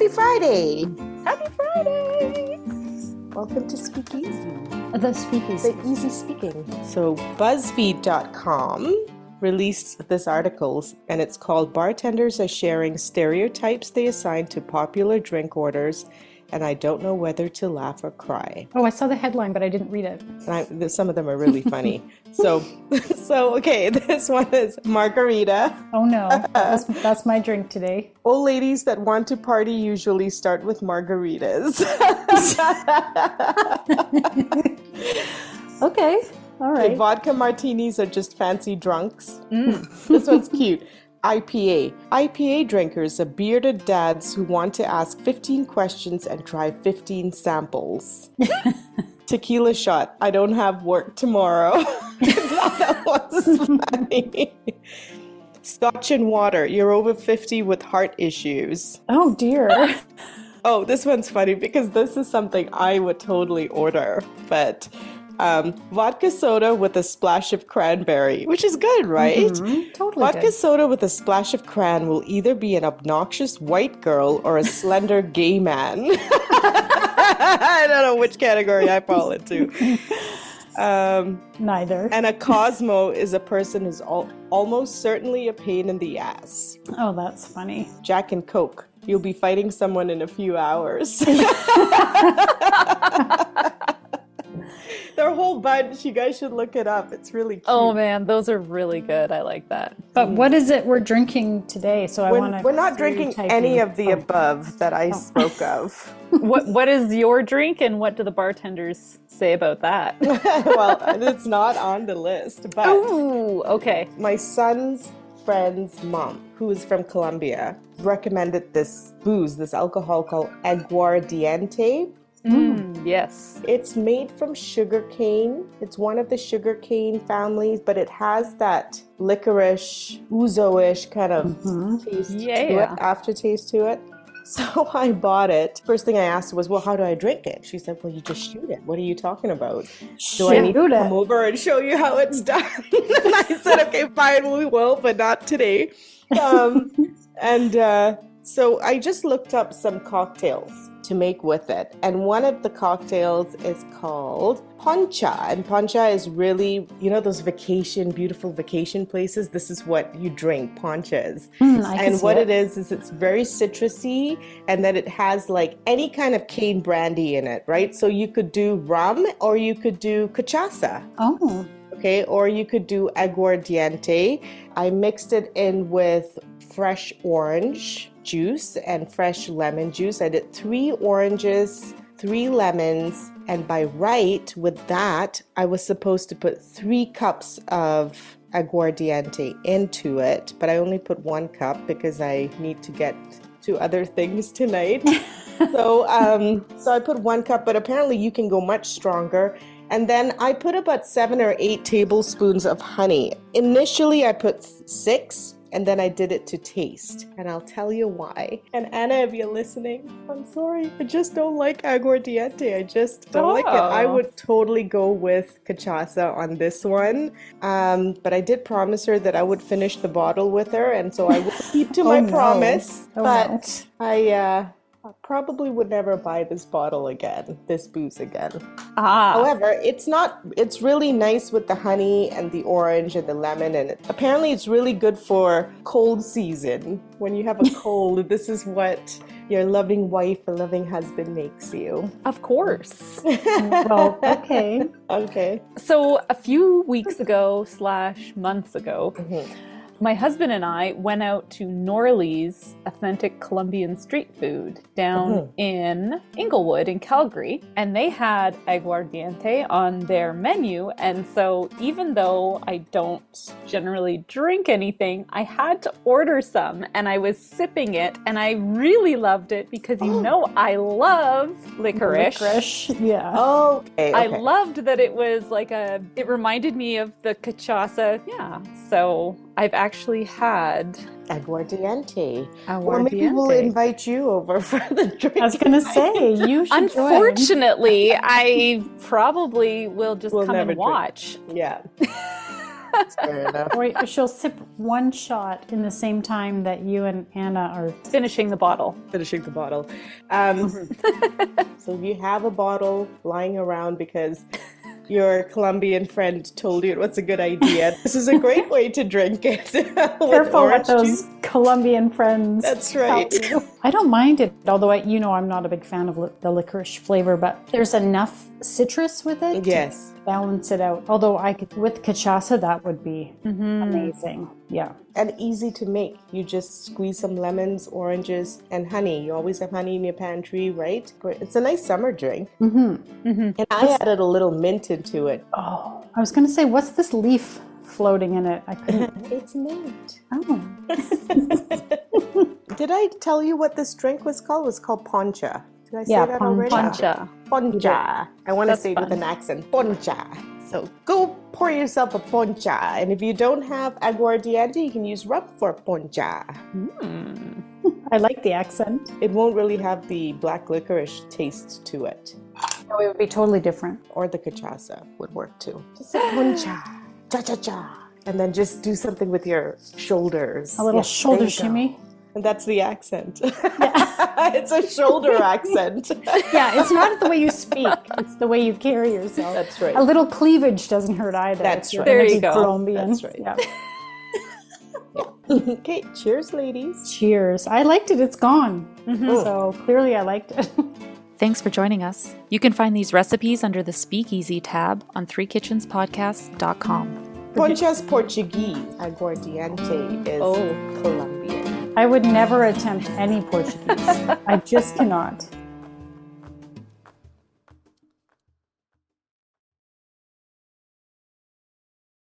Happy Friday! Happy Friday! Welcome to Speak Easy, The speakeasy. the easy speaking. So, BuzzFeed.com released this article, and it's called Bartenders Are Sharing Stereotypes They Assign to Popular Drink Orders, and I Don't Know Whether to Laugh or Cry. Oh, I saw the headline, but I didn't read it. And I, some of them are really funny. so, so okay, this one is margarita. Oh no, that's, that's my drink today. Old ladies that want to party usually start with margaritas. Okay, all Okay, vodka martinis are just fancy drunks. Mm. this one's cute. IPA. IPA drinkers are bearded dads who want to ask 15 questions and try 15 samples. Tequila shot. I don't have work tomorrow. That was funny. Scotch and water. You're over 50 with heart issues. Oh dear. Oh, this one's funny because this is something I would totally order. But um, vodka soda with a splash of cranberry, which is good, right? Mhm, Totally Vodka good. soda with a splash of cran will either be an obnoxious white girl or a slender gay man. I don't know which category I fall into. Um, Neither. and a Cosmo is a person who's al- almost certainly a pain in the ass. Oh, that's funny. Jack and Coke. You'll be fighting someone in a few hours. They're whole bunch. You guys should look it up. It's really cute. Oh man, those are really good. I like that. But what is it we're drinking today? So I want to. we're not drinking any of the above that I spoke of. what what is your drink and what do the bartenders say about that? well, it's not on the list, but Ooh, okay. my son's friend's mom, who is from Colombia, recommended this booze, this alcohol called aguardiente. Mm, yes. It's made from sugar cane. It's one of the sugar cane families, but it has that licorice, ouzo-ish kind of taste to Yeah. it, aftertaste to it. So I bought it. First thing I asked was, "Well, how do I drink it?" She said, "Well, you just shoot it. What are you talking about? Do I need to come over and show you how it's done?" and I said, "Okay, fine, we will, but not today." Um, and uh, so I just looked up some cocktails to make with it, and one of the cocktails is called poncha, and poncha is really, you know, those vacation, beautiful vacation places. This is what you drink, ponchas. Mm, And what it. it is is it's very citrusy, and then it has like any kind of cane brandy in it, right? So you could do rum, or you could do cachaça Oh, okay or you could do aguardiente i mixed it in with fresh orange juice and fresh lemon juice. I did three oranges three lemons and by right with that i was supposed to put three cups of aguardiente into it but i only put one cup because i need to get to other things tonight. So um so i put one cup but apparently you can go much stronger. And then i put about seven or eight tablespoons of honey. Initially i put six and then i did it to taste and i'll tell you why and anna if you're listening i'm sorry i just don't like aguardiente i just don't like it i Oh. would totally go with cachaça on this one um, but i did promise her that i would finish the bottle with her and so i will keep to Oh, my no. promise Oh, but I uh, I probably would never buy this bottle again, this booze again. Ah. However, it's not, it's really nice with the honey and the orange and the lemon. And it, apparently, it's really good for cold season. When you have a cold, this is what your loving wife or loving husband makes you. Of course. well, okay. Okay. So a few weeks ago slash months ago, my husband and I went out to Norley's authentic Colombian street food down uh-huh. in Inglewood in Calgary, and they had aguardiente on their menu. And so, even though I don't generally drink anything, I had to order some, and I was sipping it, and I really loved it because you oh. know I love licorice. Licorice. Yeah. Okay. I loved that it was like a. It reminded me of the cachaça. Yeah. So I've actually had Aguardiente. Well, maybe we'll invite you over for the drink. I was gonna say you should join. Unfortunately, I probably will just We'll come never and drink. watch. Yeah. That's fair enough. Or she'll sip one shot in the same time that you and Anna are. Finishing the bottle. Finishing the bottle. Um, so if you have a bottle lying around because your Colombian friend told you it was a good idea, this is a great way to drink it. Careful orange what those. Colombian friends. That's right. You. I don't mind it, although I, you know I'm not a big fan of li- the licorice flavor, but there's enough citrus with it Yes. to balance it out. Although I could, with cachaça, that would be Mm-hmm. amazing. Yeah. And easy to make. You just squeeze some lemons, oranges, and honey. You always have honey in your pantry, right? It's a nice summer drink. Mm-hmm. And I added a little mint into it. Oh, I was going to say, what's this leaf floating in it? I couldn't. It's mint. oh. Did I tell you what this drink was called? It was called poncha. Did I say Yeah, that pon- already? Poncha. Poncha. I want to That's say it with an accent. Poncha. So go pour yourself a poncha. And if you don't have aguardiente, you can use rum for poncha. Hmm. I like the accent. It won't really have the black licorice taste to it. No, it would be totally different. Or the cachaça would work too. Just a poncha. Cha cha cha. And then just do something with your shoulders. A little Yes, shoulder you go. shimmy. And that's the accent. it's a shoulder accent. Yeah, it's not the way you speak; it's the way you carry yourself. That's right. A little cleavage doesn't hurt either. That's if you're right. There you go. Colombian. That's right. Yeah. okay, cheers, ladies. Cheers. I liked it. It's gone. Mm-hmm. So clearly, I liked it. Thanks for joining us. You can find these recipes under the Speakeasy tab on threekitchenspodcast.com. Poncha's Portuguese. Aguardiente is Oh. Colombian. I would never attempt any Portuguese. I just cannot.